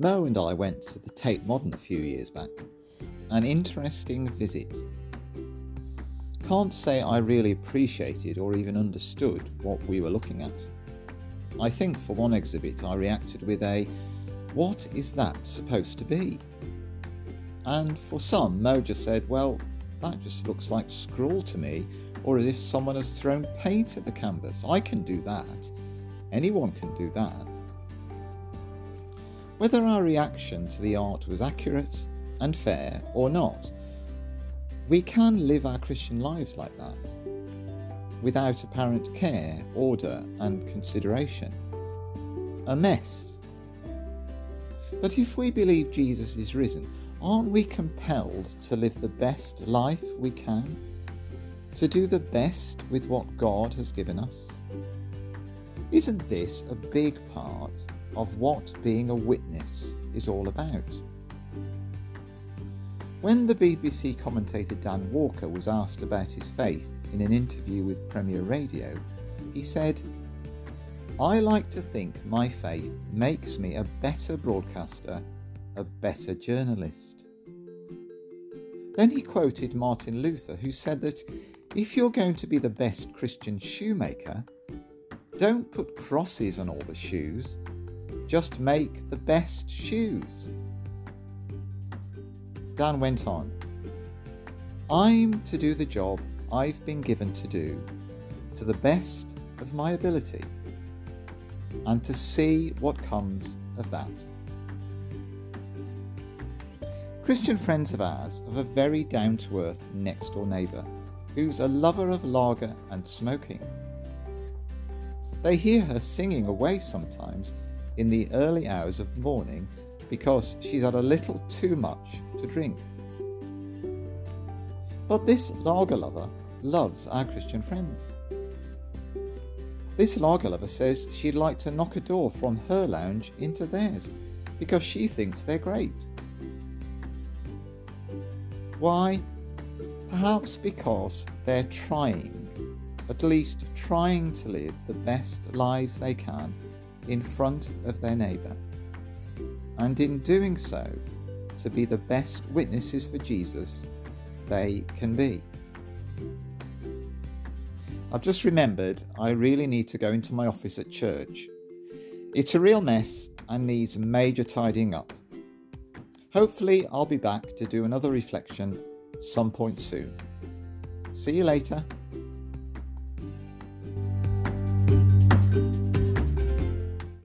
Mo and I went to the Tate Modern a few years back. An interesting visit. Can't say I really appreciated or even understood what we were looking at. I think for one exhibit I reacted with a, What is that supposed to be? And for some, Mo just said, Well, that just looks like scrawl to me, or as if someone has thrown paint at the canvas. I can do that. Anyone can do that. Whether our reaction to the art was accurate and fair or not, we can live our Christian lives like that, without apparent care, order, and consideration. A mess. But if we believe Jesus is risen, aren't we compelled to live the best life we can? To do the best with what God has given us? Isn't this a big part of what being a witness is all about? When the BBC commentator Dan Walker was asked about his faith in an interview with Premier Radio, he said, I like to think my faith makes me a better broadcaster, a better journalist. Then he quoted Martin Luther, who said that if you're going to be the best Christian shoemaker, don't put crosses on all the shoes, just make the best shoes. Dan went on, I'm to do the job I've been given to do to the best of my ability and to see what comes of that. Christian friends of ours have a very down to earth next door neighbour who's a lover of lager and smoking. They hear her singing away sometimes in the early hours of the morning because she's had a little too much to drink. But this lager lover loves our Christian friends. This lager lover says she'd like to knock a door from her lounge into theirs because she thinks they're great. Why? Perhaps because they're trying, at least trying to live the best lives they can in front of their neighbour. And in doing so, to be the best witnesses for Jesus they can be. I've just remembered I really need to go into my office at church. It's a real mess and needs major tidying up. Hopefully, I'll be back to do another reflection some point soon. See you later.